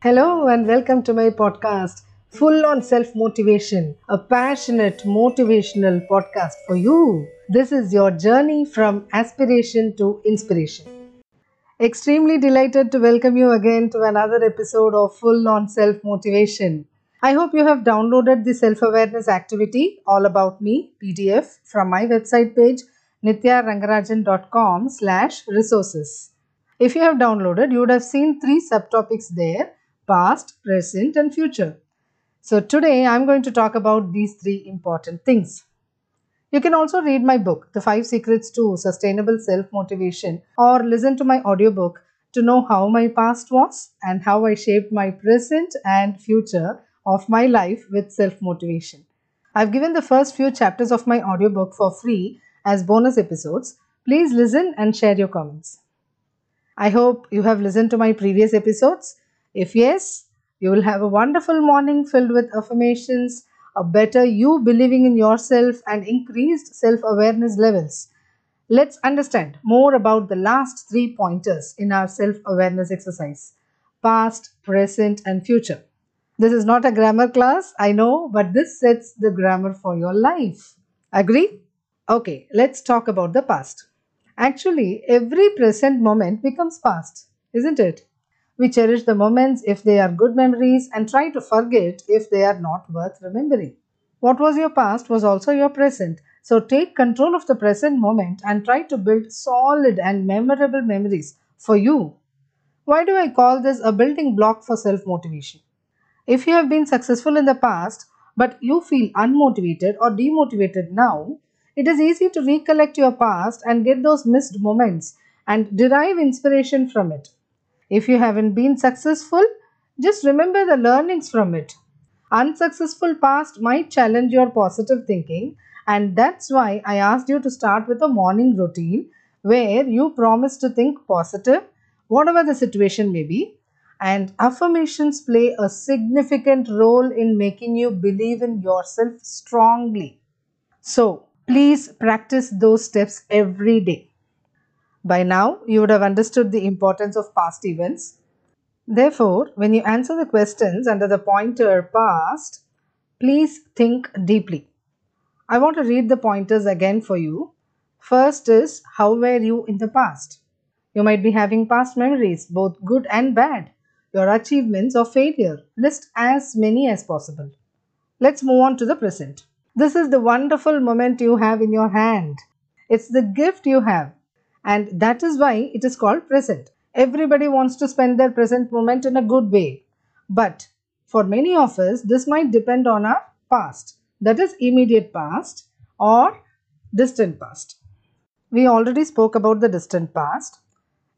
Hello and welcome to my podcast, Full on Self Motivation, a passionate motivational podcast for you. This is your journey from aspiration to inspiration. Extremely delighted to welcome you again to another episode of Full on Self Motivation. I hope you have downloaded the self awareness activity, All About Me PDF, from my website page nithyarangarajan.com slash resources. If you have downloaded, you would have seen three subtopics there past, present, and future. So, today I'm going to talk about these three important things. You can also read my book, The Five Secrets to Sustainable Self Motivation, or listen to my audiobook to know how my past was and how I shaped my present and future of my life with self motivation. I've given the first few chapters of my audiobook for free as bonus episodes. Please listen and share your comments. I hope you have listened to my previous episodes if yes, you will have a wonderful morning filled with affirmations, a better you believing in yourself, and increased self awareness levels. Let's understand more about the last three pointers in our self awareness exercise past, present, and future. This is not a grammar class, I know, but this sets the grammar for your life. Agree? Okay, let's talk about the past. Actually, every present moment becomes past, isn't it? We cherish the moments if they are good memories and try to forget if they are not worth remembering. What was your past was also your present. So take control of the present moment and try to build solid and memorable memories for you. Why do I call this a building block for self motivation? If you have been successful in the past but you feel unmotivated or demotivated now, it is easy to recollect your past and get those missed moments and derive inspiration from it. If you haven't been successful, just remember the learnings from it. Unsuccessful past might challenge your positive thinking, and that's why I asked you to start with a morning routine where you promise to think positive, whatever the situation may be. And affirmations play a significant role in making you believe in yourself strongly. So, please practice those steps every day. By now, you would have understood the importance of past events. Therefore, when you answer the questions under the pointer past, please think deeply. I want to read the pointers again for you. First is how were you in the past? You might be having past memories, both good and bad, your achievements or failure. List as many as possible. Let's move on to the present. This is the wonderful moment you have in your hand. It's the gift you have and that is why it is called present. Everybody wants to spend their present moment in a good way. But for many of us, this might depend on our past, that is, immediate past or distant past. We already spoke about the distant past.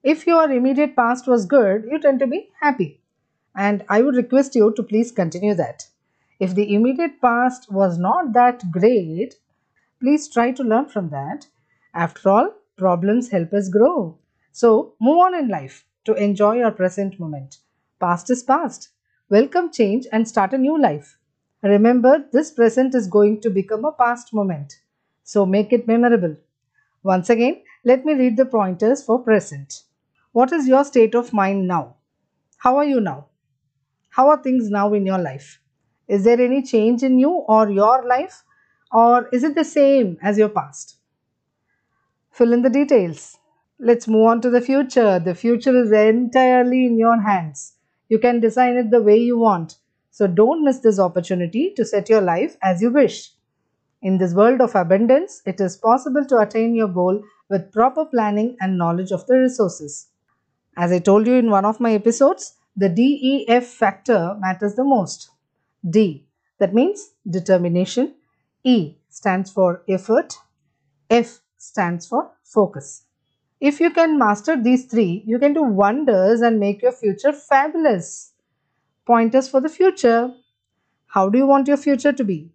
If your immediate past was good, you tend to be happy. And I would request you to please continue that. If the immediate past was not that great, please try to learn from that. After all, Problems help us grow. So move on in life to enjoy your present moment. Past is past. Welcome change and start a new life. Remember, this present is going to become a past moment. So make it memorable. Once again, let me read the pointers for present. What is your state of mind now? How are you now? How are things now in your life? Is there any change in you or your life? Or is it the same as your past? Fill in the details. Let's move on to the future. The future is entirely in your hands. You can design it the way you want. So don't miss this opportunity to set your life as you wish. In this world of abundance, it is possible to attain your goal with proper planning and knowledge of the resources. As I told you in one of my episodes, the DEF factor matters the most. D, that means determination. E stands for effort. F stands for focus. If you can master these three, you can do wonders and make your future fabulous. Pointers for the future. How do you want your future to be?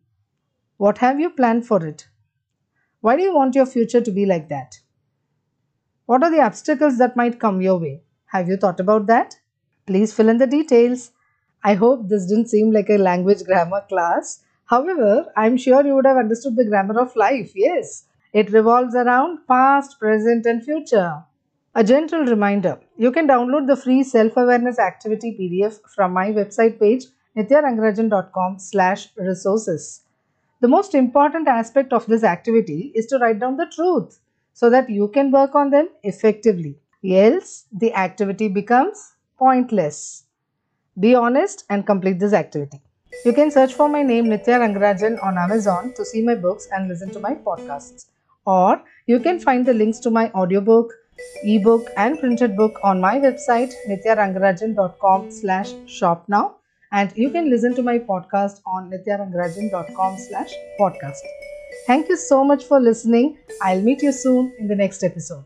What have you planned for it? Why do you want your future to be like that? What are the obstacles that might come your way? Have you thought about that? Please fill in the details. I hope this didn't seem like a language grammar class. However, I'm sure you would have understood the grammar of life. Yes, it revolves around past, present, and future. A gentle reminder You can download the free self-awareness activity PDF from my website page nithyarangarajan.com slash resources. The most important aspect of this activity is to write down the truth so that you can work on them effectively. Else, the activity becomes pointless. Be honest and complete this activity. You can search for my name Nithya Rangarajan on Amazon to see my books and listen to my podcasts. Or you can find the links to my audiobook, ebook and printed book on my website nithyarangarajan.com slash shop now and you can listen to my podcast on nithyarangarajan.com slash podcast. Thank you so much for listening. I'll meet you soon in the next episode.